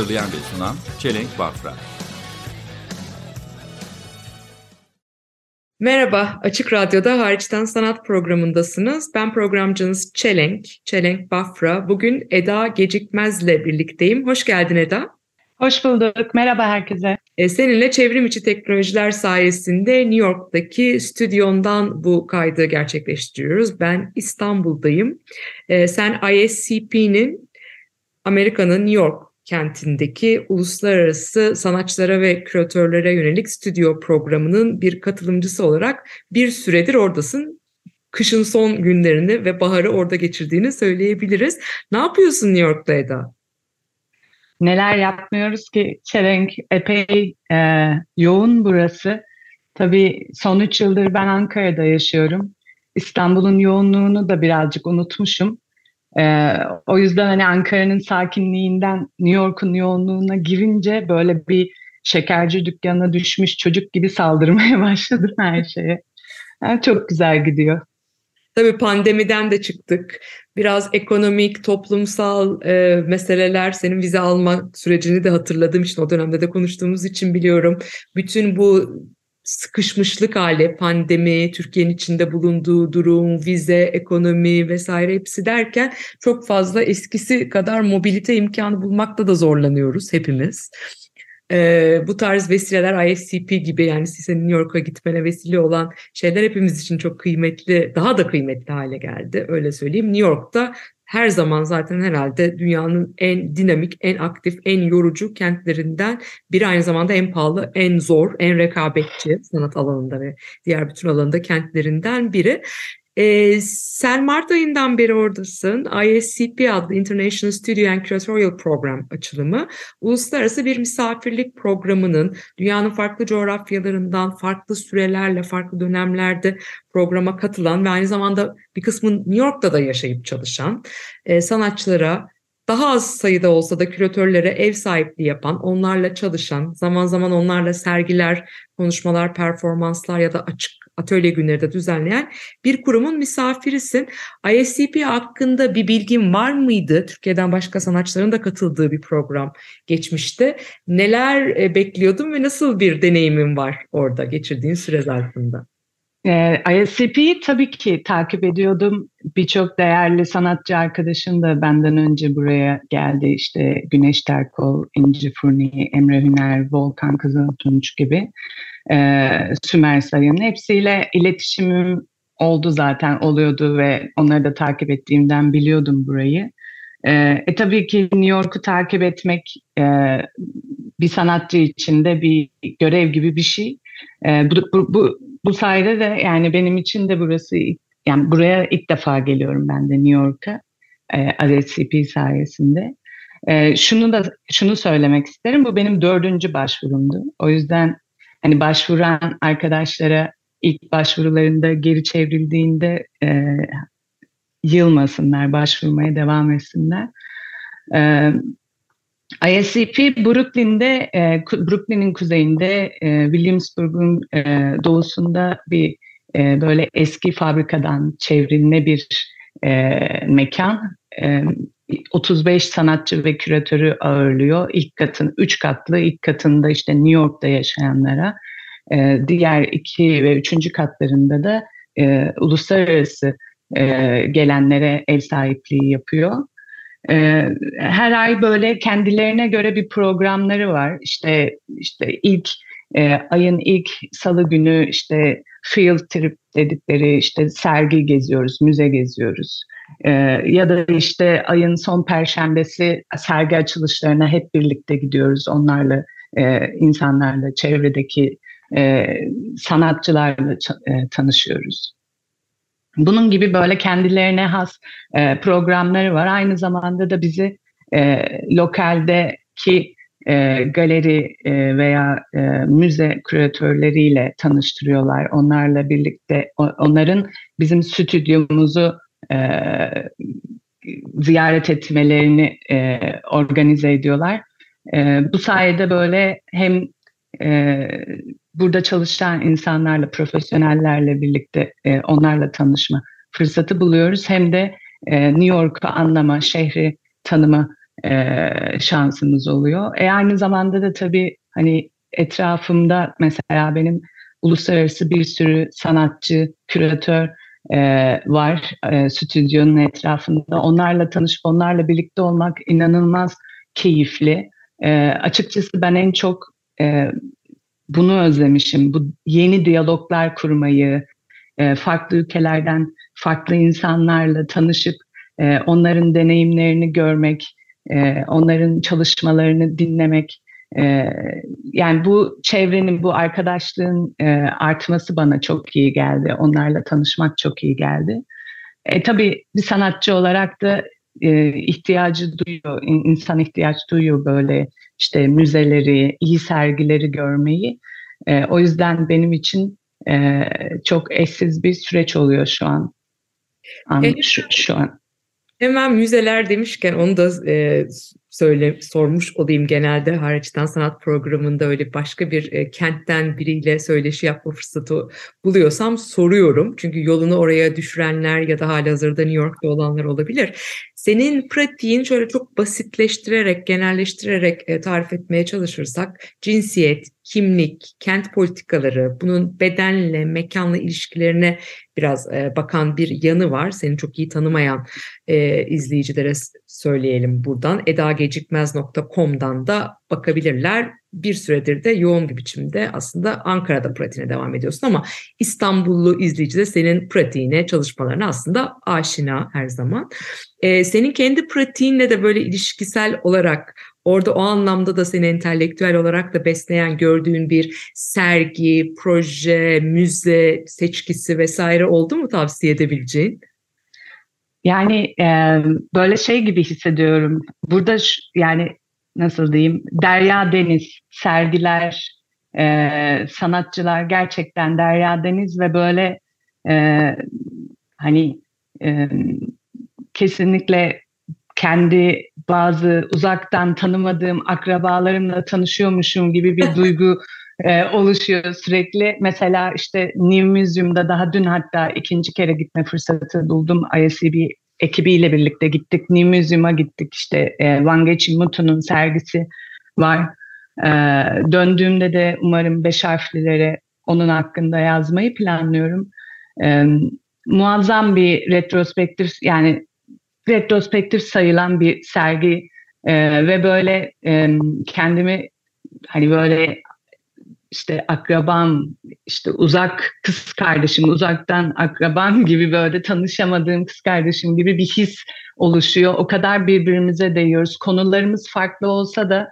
Hazırlayan ve sunan Çelenk Bafra. Merhaba, Açık Radyo'da Hariçten Sanat programındasınız. Ben programcınız Çelenk, Çelenk Bafra. Bugün Eda Gecikmez'le birlikteyim. Hoş geldin Eda. Hoş bulduk. Merhaba herkese. E, seninle çevrim içi teknolojiler sayesinde New York'taki stüdyondan bu kaydı gerçekleştiriyoruz. Ben İstanbul'dayım. E, sen ISCP'nin Amerika'nın New York kentindeki uluslararası sanatçılara ve küratörlere yönelik stüdyo programının bir katılımcısı olarak bir süredir oradasın. Kışın son günlerini ve baharı orada geçirdiğini söyleyebiliriz. Ne yapıyorsun New York'ta Eda? Neler yapmıyoruz ki Çelenk epey e, yoğun burası. Tabii son üç yıldır ben Ankara'da yaşıyorum. İstanbul'un yoğunluğunu da birazcık unutmuşum. E, o yüzden hani Ankara'nın sakinliğinden New York'un yoğunluğuna girince böyle bir şekerci dükkanına düşmüş çocuk gibi saldırmaya başladım her şeye. Yani çok güzel gidiyor. Tabii pandemiden de çıktık. Biraz ekonomik, toplumsal e, meseleler, senin vize alma sürecini de hatırladığım için o dönemde de konuştuğumuz için biliyorum. Bütün bu sıkışmışlık hali, pandemi, Türkiye'nin içinde bulunduğu durum, vize, ekonomi vesaire hepsi derken çok fazla eskisi kadar mobilite imkanı bulmakta da zorlanıyoruz hepimiz. Ee, bu tarz vesileler ISCP gibi yani senin New York'a gitmene vesile olan şeyler hepimiz için çok kıymetli, daha da kıymetli hale geldi öyle söyleyeyim. New York'ta her zaman zaten herhalde dünyanın en dinamik, en aktif, en yorucu kentlerinden biri aynı zamanda en pahalı, en zor, en rekabetçi sanat alanında ve diğer bütün alanında kentlerinden biri. Ee, sen Mart ayından beri oradasın. ISCP adlı International Studio and Curatorial Program açılımı. Uluslararası bir misafirlik programının dünyanın farklı coğrafyalarından, farklı sürelerle, farklı dönemlerde programa katılan ve aynı zamanda bir kısmın New York'ta da yaşayıp çalışan e, sanatçılara daha az sayıda olsa da küratörlere ev sahipliği yapan, onlarla çalışan, zaman zaman onlarla sergiler, konuşmalar, performanslar ya da açık atölye günleri de düzenleyen bir kurumun misafirisin. ISCP hakkında bir bilgin var mıydı? Türkiye'den başka sanatçıların da katıldığı bir program geçmişte. Neler e, bekliyordun ve nasıl bir deneyimin var orada geçirdiğin süre zarfında? Ee, ISCP'yi tabii ki takip ediyordum. Birçok değerli sanatçı arkadaşım da benden önce buraya geldi. İşte Güneş Terkol, İnci Furni, Emre Hüner, Volkan Kızıltunç gibi. Ee, Sümer Sayın hepsiyle iletişimim oldu zaten oluyordu ve onları da takip ettiğimden biliyordum burayı. Ee, e tabii ki New York'u takip etmek e, bir sanatçı için de bir görev gibi bir şey. E, bu, bu, bu, bu sayede de yani benim için de burası yani buraya ilk defa geliyorum ben de New York'a e, RSCP sayesinde. E, şunu da şunu söylemek isterim bu benim dördüncü başvurumdu. O yüzden hani başvuran arkadaşlara ilk başvurularında geri çevrildiğinde e, yılmasınlar, başvurmaya devam etsinler. E, ISCP Brooklyn'de, e, Brooklyn'in kuzeyinde, e, Williamsburg'un e, doğusunda bir e, böyle eski fabrikadan çevrilme bir e, mekan. E, 35 sanatçı ve küratörü ağırlıyor. İlk katın, üç katlı, ilk katında işte New York'ta yaşayanlara, e, diğer iki ve üçüncü katlarında da e, uluslararası e, gelenlere ev sahipliği yapıyor. Her ay böyle kendilerine göre bir programları var. İşte işte ilk ayın ilk salı günü işte field trip dedikleri işte sergi geziyoruz, müze geziyoruz. E, ya da işte ayın son perşembesi sergi açılışlarına hep birlikte gidiyoruz. Onlarla, e, insanlarla, çevredeki e, sanatçılarla e, tanışıyoruz. Bunun gibi böyle kendilerine has e, programları var. Aynı zamanda da bizi e, lokaldeki e, galeri e, veya e, müze küratörleriyle tanıştırıyorlar. Onlarla birlikte o- onların bizim stüdyomuzu e, ziyaret etmelerini e, organize ediyorlar. E, bu sayede böyle hem e, burada çalışan insanlarla, profesyonellerle birlikte e, onlarla tanışma fırsatı buluyoruz. Hem de e, New York'u anlama, şehri tanıma e, şansımız oluyor. E, aynı zamanda da tabii hani etrafımda mesela benim uluslararası bir sürü sanatçı, küratör e, var e, stüdyonun etrafında. Onlarla tanışıp onlarla birlikte olmak inanılmaz keyifli. E, açıkçası ben en çok e, bunu özlemişim. Bu yeni diyaloglar kurmayı, e, farklı ülkelerden farklı insanlarla tanışıp e, onların deneyimlerini görmek, e, onların çalışmalarını dinlemek. E, yani bu çevrenin, bu arkadaşlığın e, artması bana çok iyi geldi. Onlarla tanışmak çok iyi geldi. E, tabii bir sanatçı olarak da e, ihtiyacı duyuyor, in- insan ihtiyaç duyuyor böyle işte müzeleri, iyi sergileri görmeyi. E, o yüzden benim için e, çok eşsiz bir süreç oluyor şu an. An, şu, şu an. Hemen müzeler demişken onu da e, söyle sormuş olayım genelde hariçten sanat programında öyle başka bir e, kentten biriyle söyleşi yapma fırsatı buluyorsam soruyorum. Çünkü yolunu oraya düşürenler ya da halihazırda New York'ta olanlar olabilir. Senin pratiğin şöyle çok basitleştirerek, genelleştirerek e, tarif etmeye çalışırsak cinsiyet, kimlik, kent politikaları, bunun bedenle, mekanla ilişkilerine biraz e, bakan bir yanı var. Seni çok iyi tanımayan e, izleyicilere söyleyelim buradan. edagecikmez.com'dan da bakabilirler. Bir süredir de yoğun bir biçimde aslında Ankara'da pratiğine devam ediyorsun ama İstanbullu izleyici de senin pratiğine, çalışmalarına aslında aşina her zaman. E, senin kendi pratiğinle de böyle ilişkisel olarak orada o anlamda da seni entelektüel olarak da besleyen gördüğün bir sergi, proje, müze seçkisi vesaire oldu mu tavsiye edebileceğin? Yani e, böyle şey gibi hissediyorum. Burada yani nasıl diyeyim derya deniz, sergiler, e, sanatçılar gerçekten derya deniz ve böyle e, hani e, kesinlikle kendi bazı uzaktan tanımadığım akrabalarımla tanışıyormuşum gibi bir duygu e, oluşuyor sürekli. Mesela işte New Museum'da daha dün hatta ikinci kere gitme fırsatı buldum. ISCB ekibiyle birlikte gittik. New Museum'a gittik. İşte e, Wangechi Muto'nun sergisi var. E, döndüğümde de umarım beş harflilere onun hakkında yazmayı planlıyorum. E, muazzam bir retrospektif yani retrospektif sayılan bir sergi e, ve böyle e, kendimi hani böyle işte akrabam, işte uzak kız kardeşim, uzaktan akrabam gibi böyle tanışamadığım kız kardeşim gibi bir his oluşuyor. O kadar birbirimize değiyoruz. Konularımız farklı olsa da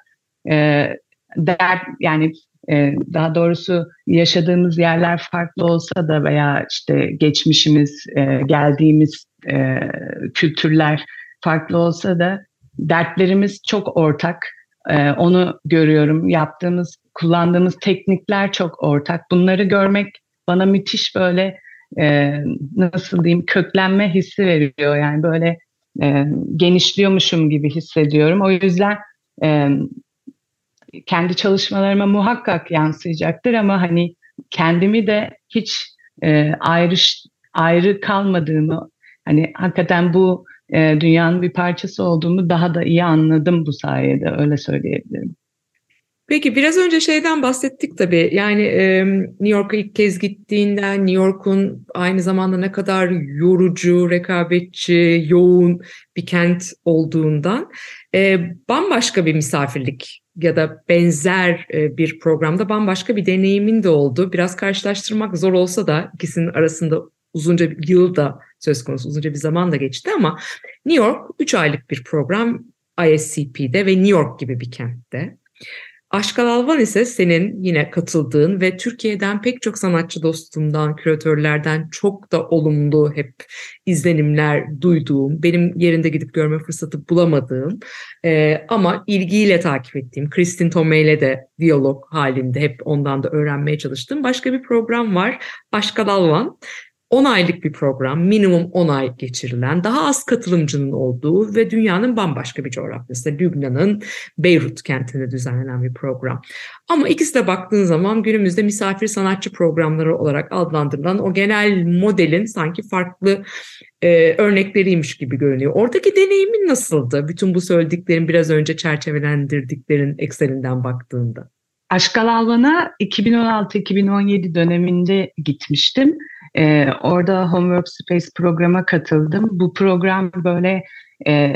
e, dert yani e, daha doğrusu yaşadığımız yerler farklı olsa da veya işte geçmişimiz, e, geldiğimiz e, kültürler farklı olsa da dertlerimiz çok ortak. E, onu görüyorum. Yaptığımız, kullandığımız teknikler çok ortak. Bunları görmek bana müthiş böyle e, nasıl diyeyim köklenme hissi veriyor. Yani böyle e, genişliyormuşum gibi hissediyorum. O yüzden e, kendi çalışmalarıma muhakkak yansıyacaktır ama hani kendimi de hiç e, ayrı ayrı kalmadığımı hani hakikaten bu e, dünyanın bir parçası olduğumu daha da iyi anladım bu sayede öyle söyleyebilirim. Peki biraz önce şeyden bahsettik tabii. Yani e, New York'a ilk kez gittiğinden, New York'un aynı zamanda ne kadar yorucu, rekabetçi, yoğun bir kent olduğundan e, bambaşka bir misafirlik ya da benzer e, bir programda bambaşka bir deneyimin de oldu. Biraz karşılaştırmak zor olsa da ikisinin arasında uzunca bir yıl da söz konusu, uzunca bir zaman da geçti ama New York 3 aylık bir program ISCP'de ve New York gibi bir kentte. Aşkal Alvan ise senin yine katıldığın ve Türkiye'den pek çok sanatçı dostumdan, küratörlerden çok da olumlu hep izlenimler duyduğum, benim yerinde gidip görme fırsatı bulamadığım e, ama ilgiyle takip ettiğim, Kristin Tomei ile de diyalog halinde hep ondan da öğrenmeye çalıştığım başka bir program var. Aşkal Alvan. 10 aylık bir program, minimum 10 ay geçirilen, daha az katılımcının olduğu ve dünyanın bambaşka bir coğrafyası, Lübnan'ın Beyrut kentinde düzenlenen bir program. Ama ikisi de baktığın zaman günümüzde misafir sanatçı programları olarak adlandırılan o genel modelin sanki farklı e, örnekleriymiş gibi görünüyor. Oradaki deneyimin nasıldı? Bütün bu söylediklerin biraz önce çerçevelendirdiklerin ekseninden baktığında. Aşkal Alvan'a 2016-2017 döneminde gitmiştim. Ee, orada Homework Space programa katıldım. Bu program böyle e,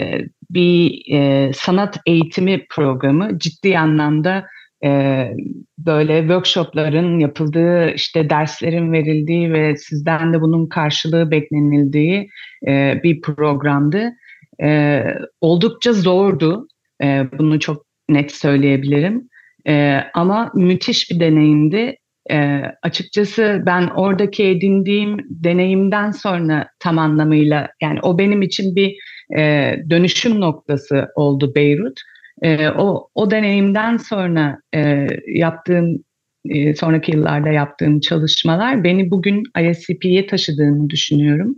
bir e, sanat eğitimi programı. Ciddi anlamda e, böyle workshopların yapıldığı, işte derslerin verildiği ve sizden de bunun karşılığı beklenildiği e, bir programdı. E, oldukça zordu. E, bunu çok net söyleyebilirim. E, ama müthiş bir deneyimdi. E, açıkçası ben oradaki edindiğim deneyimden sonra tam anlamıyla yani o benim için bir e, dönüşüm noktası oldu Beyrut. E, o, o deneyimden sonra e, yaptığım e, sonraki yıllarda yaptığım çalışmalar beni bugün ISCP'ye taşıdığını düşünüyorum.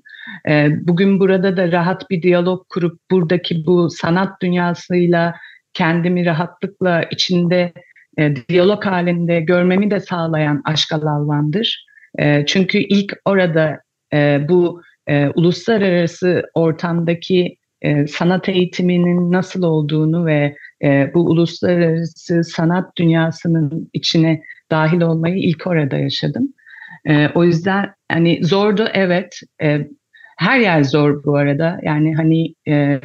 Bugün burada da rahat bir diyalog kurup buradaki bu sanat dünyasıyla kendimi rahatlıkla içinde e, diyalog halinde görmemi de sağlayan Aşkal Alvan'dır. E, çünkü ilk orada e, bu e, uluslararası ortamdaki e, sanat eğitiminin nasıl olduğunu ve e, bu uluslararası sanat dünyasının içine dahil olmayı ilk orada yaşadım. E, o yüzden hani zordu evet. E, her yer zor bu arada. Yani hani e,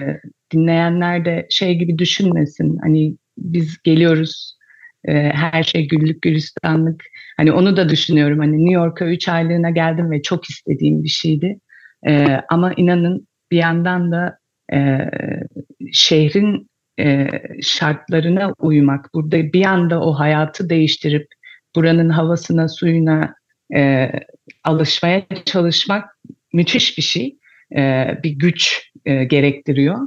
dinleyenler de şey gibi düşünmesin. Hani biz geliyoruz e, her şey güllük gülistanlık. Hani onu da düşünüyorum. Hani New York'a 3 aylığına geldim ve çok istediğim bir şeydi. E, ama inanın bir yandan da e, şehrin e, şartlarına uymak, burada bir anda o hayatı değiştirip buranın havasına, suyuna e, alışmaya çalışmak müthiş bir şey. Bir güç gerektiriyor.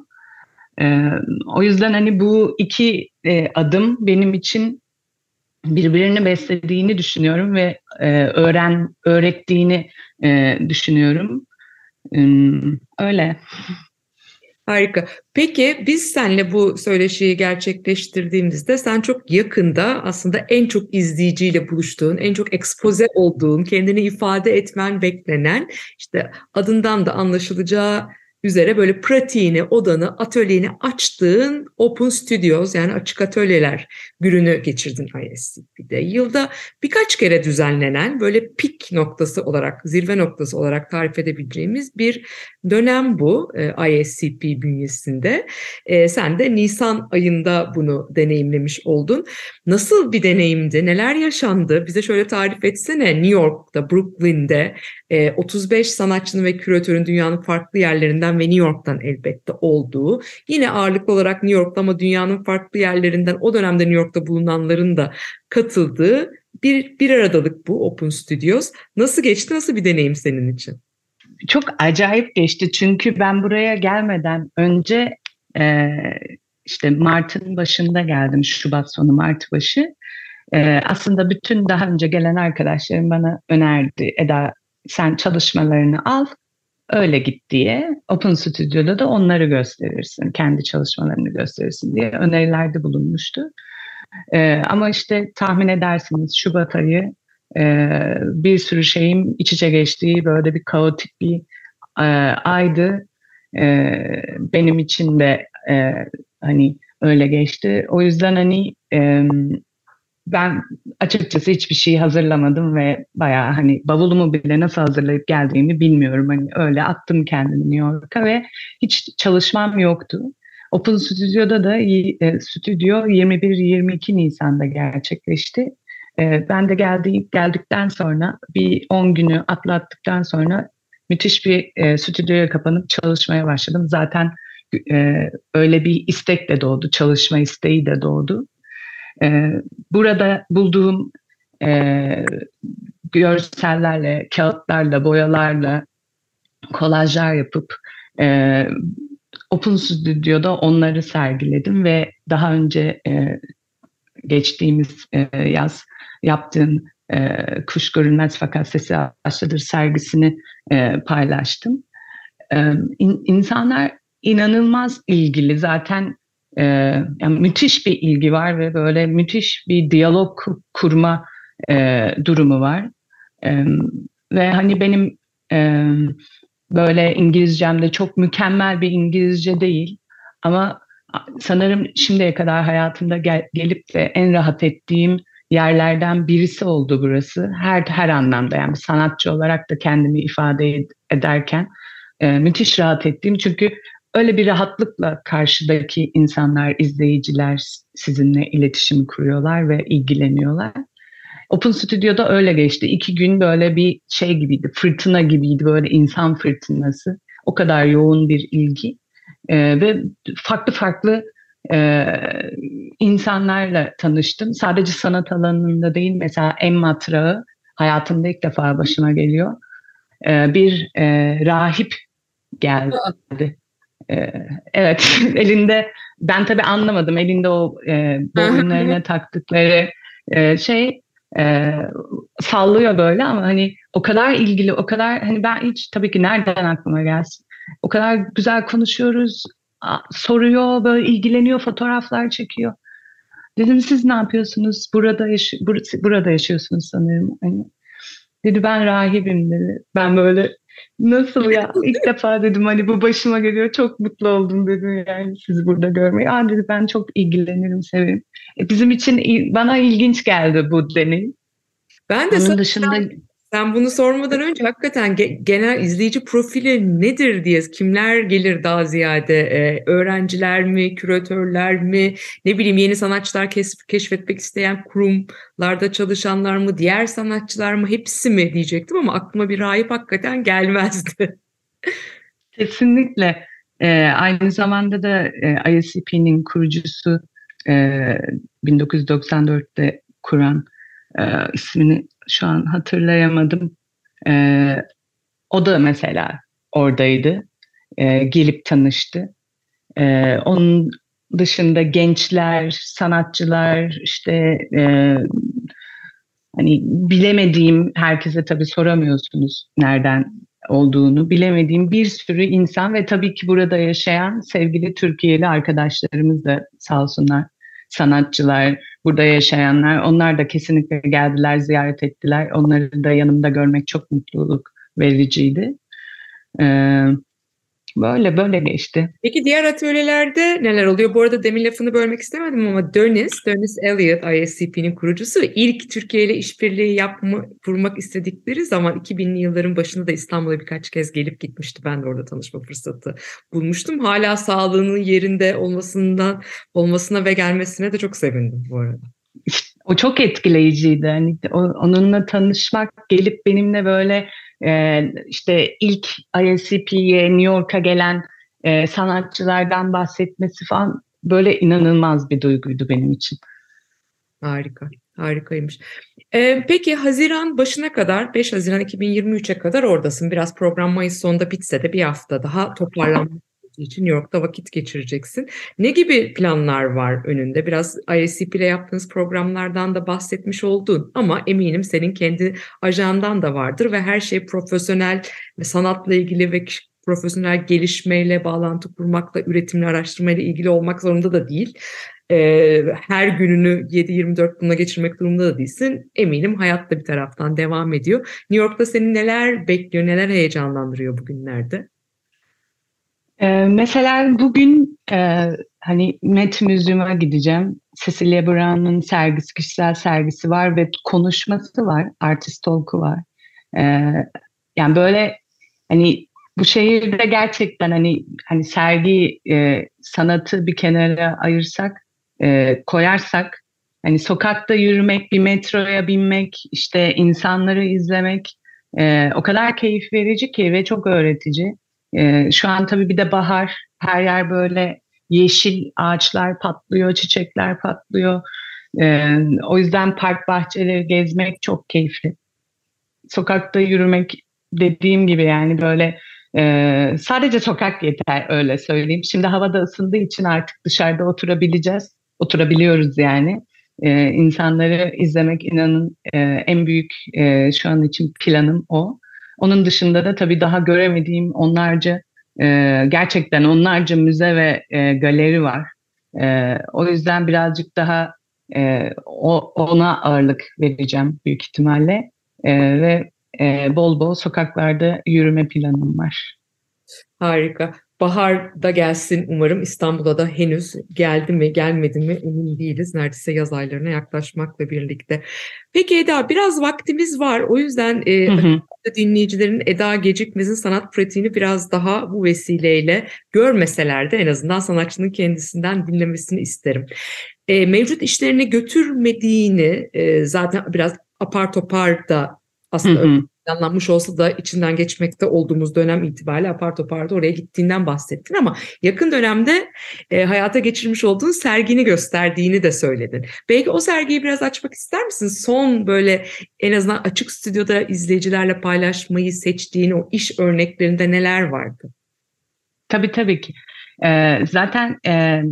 O yüzden hani bu iki adım benim için birbirini beslediğini düşünüyorum ve e, öğren öğrettiğini e, düşünüyorum. E, öyle. Harika. Peki biz seninle bu söyleşiyi gerçekleştirdiğimizde sen çok yakında aslında en çok izleyiciyle buluştuğun, en çok ekspoze olduğun, kendini ifade etmen beklenen işte adından da anlaşılacağı üzere böyle pratiğini, odanı, atölyeni açtığın Open Studios yani açık atölyeler gününü geçirdin ISCP'de. Yılda birkaç kere düzenlenen böyle pik noktası olarak, zirve noktası olarak tarif edebileceğimiz bir dönem bu e, ISCP bünyesinde. E, sen de Nisan ayında bunu deneyimlemiş oldun. Nasıl bir deneyimdi? Neler yaşandı? Bize şöyle tarif etsene. New York'ta, Brooklyn'de 35 e, sanatçının ve küratörün dünyanın farklı yerlerinden ve New York'tan elbette olduğu, yine ağırlıklı olarak New York'ta ama dünyanın farklı yerlerinden o dönemde New York'ta bulunanların da katıldığı bir, bir aradalık bu Open Studios. Nasıl geçti, nasıl bir deneyim senin için? Çok acayip geçti çünkü ben buraya gelmeden önce e, işte Mart'ın başında geldim, Şubat sonu Mart başı. E, aslında bütün daha önce gelen arkadaşlarım bana önerdi, Eda sen çalışmalarını al, öyle git diye. Open Studio'da da onları gösterirsin, kendi çalışmalarını gösterirsin diye önerilerde bulunmuştu. Ee, ama işte tahmin edersiniz Şubat ayı e, bir sürü şeyin iç içe geçtiği böyle bir kaotik bir e, aydı. E, benim için de e, hani öyle geçti. O yüzden hani e, ben açıkçası hiçbir şey hazırlamadım ve bayağı hani bavulumu bile nasıl hazırlayıp geldiğimi bilmiyorum. Hani öyle attım kendimi New York'a ve hiç çalışmam yoktu. Open Studio'da da e, stüdyo 21-22 Nisan'da gerçekleşti. E, ben de geldi, geldikten sonra bir 10 günü atlattıktan sonra müthiş bir e, stüdyoya kapanıp çalışmaya başladım. Zaten e, öyle bir istek de doğdu, çalışma isteği de doğdu. E, burada bulduğum e, görsellerle, kağıtlarla, boyalarla kolajlar yapıp e, Open Studio'da onları sergiledim ve daha önce e, geçtiğimiz e, yaz yaptığım Kuş Görünmez Fakat Sesi Ağaçlıdır sergisini paylaştım. E, in, insanlar inanılmaz ilgili zaten e, yani müthiş bir ilgi var ve böyle müthiş bir diyalog kurma e, durumu var. E, ve hani benim e, böyle İngilizcem de çok mükemmel bir İngilizce değil ama sanırım şimdiye kadar hayatımda gel, gelip de en rahat ettiğim yerlerden birisi oldu burası. Her her anlamda yani sanatçı olarak da kendimi ifade ederken e, müthiş rahat ettiğim çünkü öyle bir rahatlıkla karşıdaki insanlar, izleyiciler sizinle iletişim kuruyorlar ve ilgileniyorlar. Open Studio'da öyle geçti. İki gün böyle bir şey gibiydi, fırtına gibiydi, böyle insan fırtınası. O kadar yoğun bir ilgi e, ve farklı farklı e, insanlarla tanıştım. Sadece sanat alanında değil, mesela en matrağı hayatımda ilk defa başıma geliyor. E, bir e, rahip geldi. E, evet, elinde, ben tabii anlamadım, elinde o e, boyunlarına taktıkları e, şey e, sallıyor böyle ama hani o kadar ilgili, o kadar hani ben hiç tabii ki nereden aklıma gelsin. O kadar güzel konuşuyoruz, soruyor, böyle ilgileniyor, fotoğraflar çekiyor. Dedim siz ne yapıyorsunuz? Burada yaş bur burada yaşıyorsunuz sanırım. Hani, dedi ben rahibim dedi. Ben böyle nasıl ya ilk defa dedim hani bu başıma geliyor çok mutlu oldum dedim yani sizi burada görmeyi. Aa dedi ben çok ilgilenirim severim. E, bizim için bana ilginç geldi bu deneyim. Ben de Onun dışında sen bunu sormadan önce hakikaten ge- genel izleyici profili nedir diye kimler gelir daha ziyade ee, öğrenciler mi, küratörler mi, ne bileyim yeni sanatçılar keşf- keşfetmek isteyen kurumlarda çalışanlar mı, diğer sanatçılar mı hepsi mi diyecektim ama aklıma bir rahip hakikaten gelmezdi. Kesinlikle. Ee, aynı zamanda da e, ISCP'nin kurucusu e, 1994'te kuran e, ismini şu an hatırlayamadım. E, o da mesela oradaydı. E, gelip tanıştı. E, onun dışında gençler, sanatçılar, işte e, hani bilemediğim, herkese tabii soramıyorsunuz nereden olduğunu bilemediğim bir sürü insan ve tabii ki burada yaşayan sevgili Türkiye'li arkadaşlarımız da sağ olsunlar sanatçılar, burada yaşayanlar onlar da kesinlikle geldiler, ziyaret ettiler. Onları da yanımda görmek çok mutluluk vericiydi. Ee, Böyle böyle geçti. Peki diğer atölyelerde neler oluyor? Bu arada demin lafını bölmek istemedim ama Dönis, Dönis Elliott ISCP'nin kurucusu ilk Türkiye ile işbirliği yapma, kurmak istedikleri zaman 2000'li yılların başında da İstanbul'a birkaç kez gelip gitmişti. Ben de orada tanışma fırsatı bulmuştum. Hala sağlığının yerinde olmasından olmasına ve gelmesine de çok sevindim bu arada. O çok etkileyiciydi. Yani onunla tanışmak, gelip benimle böyle e, işte ilk ISCP'ye New York'a gelen e, sanatçılardan bahsetmesi falan böyle inanılmaz bir duyguydu benim için. Harika, harikaymış. Ee, peki Haziran başına kadar, 5 Haziran 2023'e kadar oradasın. Biraz program Mayıs sonunda bitse de bir hafta daha toparlanmak New York'ta vakit geçireceksin. Ne gibi planlar var önünde? Biraz ISCP ile yaptığınız programlardan da bahsetmiş oldun ama eminim senin kendi ajandan da vardır ve her şey profesyonel ve sanatla ilgili ve profesyonel gelişmeyle, bağlantı kurmakla, üretimle, araştırmayla ilgili olmak zorunda da değil. Her gününü 7-24 bununla geçirmek durumunda da değilsin. Eminim hayat da bir taraftan devam ediyor. New York'ta seni neler bekliyor, neler heyecanlandırıyor bugünlerde? Ee, mesela bugün e, hani Met Müzyum'a gideceğim. Cecilia Brown'un sergisi, kişisel sergisi var ve konuşması var. Artist talk'u var. Ee, yani böyle hani bu şehirde gerçekten hani hani sergi e, sanatı bir kenara ayırsak e, koyarsak hani sokakta yürümek bir metroya binmek işte insanları izlemek e, o kadar keyif verici ki ve çok öğretici e, şu an tabii bir de bahar. Her yer böyle yeşil ağaçlar patlıyor, çiçekler patlıyor. E, o yüzden park bahçeleri gezmek çok keyifli. Sokakta yürümek dediğim gibi yani böyle e, sadece sokak yeter öyle söyleyeyim. Şimdi havada ısındığı için artık dışarıda oturabileceğiz. Oturabiliyoruz yani. E, insanları izlemek inanın e, en büyük e, şu an için planım o. Onun dışında da tabii daha göremediğim onlarca e, gerçekten onlarca müze ve e, galeri var. E, o yüzden birazcık daha e, ona ağırlık vereceğim büyük ihtimalle e, ve e, bol bol sokaklarda yürüme planım var. Harika. Bahar da gelsin umarım. İstanbul'a da henüz geldi mi gelmedi mi emin değiliz. Neredeyse yaz aylarına yaklaşmakla birlikte. Peki Eda biraz vaktimiz var. O yüzden e, Hı hı. dinleyicilerin Eda Gecikmez'in sanat pratiğini biraz daha bu vesileyle görmeseler de en azından sanatçının kendisinden dinlemesini isterim. E, mevcut işlerini götürmediğini e, zaten biraz apar topar da aslında Hı hı. Planlanmış olsa da içinden geçmekte olduğumuz dönem itibariyle apar topar da oraya gittiğinden bahsettin ama yakın dönemde e, hayata geçirmiş olduğun sergini gösterdiğini de söyledin. Belki o sergiyi biraz açmak ister misin? Son böyle en azından açık stüdyoda izleyicilerle paylaşmayı seçtiğin o iş örneklerinde neler vardı? Tabii tabii ki. Ee, zaten e,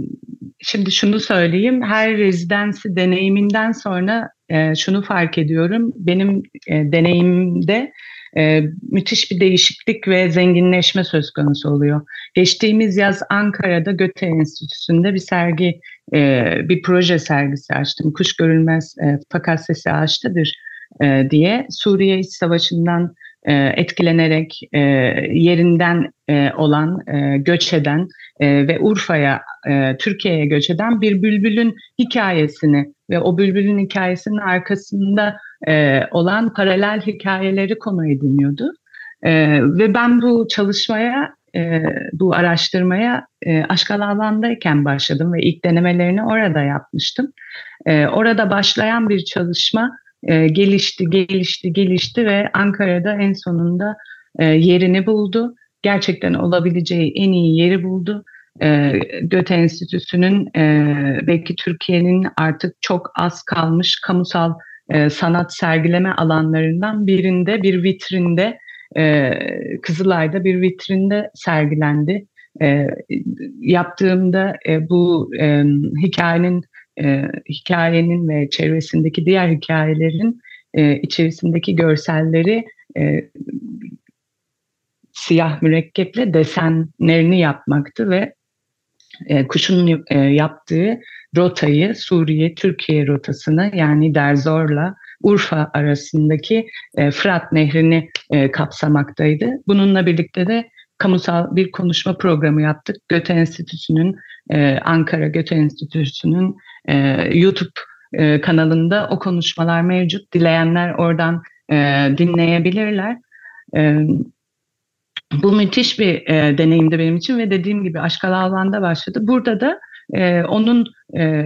şimdi şunu söyleyeyim. Her rezidansı deneyiminden sonra e, şunu fark ediyorum. Benim e, deneyimimde e, müthiş bir değişiklik ve zenginleşme söz konusu oluyor. Geçtiğimiz yaz Ankara'da Göte Enstitüsü'nde bir sergi, e, bir proje sergisi açtım. Kuş görülmez e, fakat sesi ağaçtadır e, diye Suriye İç Savaşı'ndan e, etkilenerek e, yerinden e, olan, e, göç eden e, ve Urfa'ya, e, Türkiye'ye göç eden bir bülbülün hikayesini ve o bülbülün hikayesinin arkasında e, olan paralel hikayeleri konu ediniyordu. E, ve ben bu çalışmaya, e, bu araştırmaya e, Aşkal Alan'dayken başladım ve ilk denemelerini orada yapmıştım. E, orada başlayan bir çalışma e, gelişti, gelişti, gelişti ve Ankara'da en sonunda e, yerini buldu. Gerçekten olabileceği en iyi yeri buldu. E, Göte Enstitüsü'nün e, belki Türkiye'nin artık çok az kalmış kamusal e, sanat sergileme alanlarından birinde, bir vitrinde, e, Kızılay'da bir vitrinde sergilendi. E, yaptığımda e, bu e, hikayenin e, hikayenin ve çevresindeki diğer hikayelerin e, içerisindeki görselleri e, siyah mürekkeple desenlerini yapmaktı ve e, kuşun e, yaptığı rotayı Suriye-Türkiye rotasını yani Derzor'la Urfa arasındaki e, Fırat Nehri'ni kapsamaktaydı. Bununla birlikte de kamusal bir konuşma programı yaptık. Göte Enstitüsü'nün, Ankara Göte Enstitüsü'nün YouTube kanalında o konuşmalar mevcut. Dileyenler oradan dinleyebilirler. E, bu müthiş bir e, deneyimdi benim için ve dediğim gibi Aşkal Alvan'da başladı. Burada da e, onun e,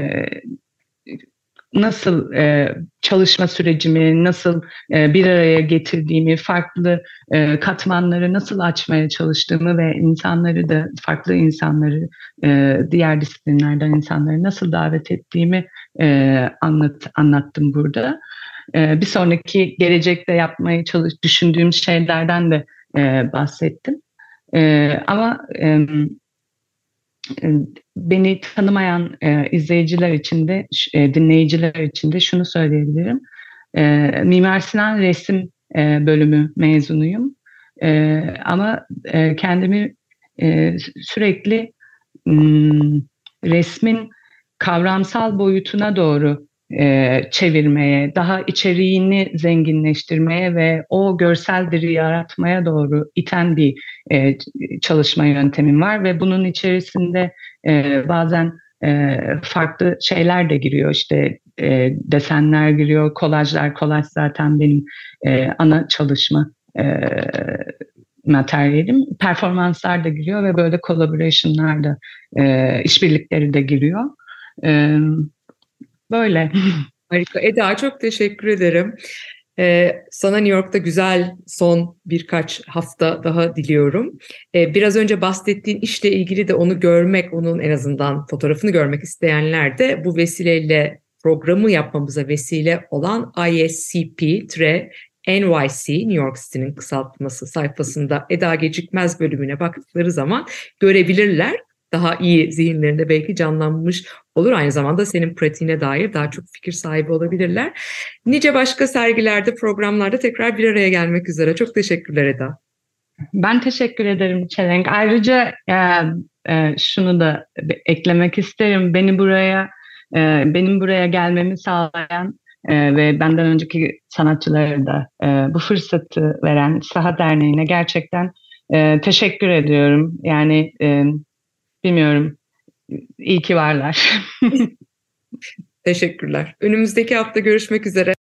nasıl e, çalışma sürecimi, nasıl e, bir araya getirdiğimi, farklı e, katmanları nasıl açmaya çalıştığımı ve insanları da farklı insanları, e, diğer disiplinlerden insanları nasıl davet ettiğimi e, anlat, anlattım burada. E, bir sonraki gelecekte yapmaya çalış, düşündüğüm şeylerden de e, bahsettim. E, ama e, beni tanımayan e, izleyiciler için de, e, dinleyiciler için de şunu söyleyebilirim. E, Mimar Sinan resim e, bölümü mezunuyum. E, ama e, kendimi e, sürekli m, resmin kavramsal boyutuna doğru e, çevirmeye, daha içeriğini zenginleştirmeye ve o görsel diri yaratmaya doğru iten bir e, çalışma yöntemim var ve bunun içerisinde e, bazen e, farklı şeyler de giriyor işte e, desenler giriyor, kolajlar, kolaj zaten benim e, ana çalışma e, materyalim. Performanslar da giriyor ve böyle collaboration'lar da e, işbirlikleri de giriyor. E, böyle. Harika. Eda çok teşekkür ederim. Ee, sana New York'ta güzel son birkaç hafta daha diliyorum. Ee, biraz önce bahsettiğin işle ilgili de onu görmek, onun en azından fotoğrafını görmek isteyenler de bu vesileyle programı yapmamıza vesile olan ISCP-NYC New York City'nin kısaltması sayfasında Eda Gecikmez bölümüne baktıkları zaman görebilirler. Daha iyi zihinlerinde belki canlanmış olur. Aynı zamanda senin pratiğine dair daha çok fikir sahibi olabilirler. Nice başka sergilerde, programlarda tekrar bir araya gelmek üzere. Çok teşekkürler Eda. Ben teşekkür ederim Çelenk. Ayrıca e, e, şunu da eklemek isterim. Beni buraya, e, benim buraya gelmemi sağlayan e, ve benden önceki sanatçılara da e, bu fırsatı veren Saha Derneği'ne gerçekten e, teşekkür ediyorum. Yani e, bilmiyorum, iyi ki varlar. Teşekkürler. Önümüzdeki hafta görüşmek üzere.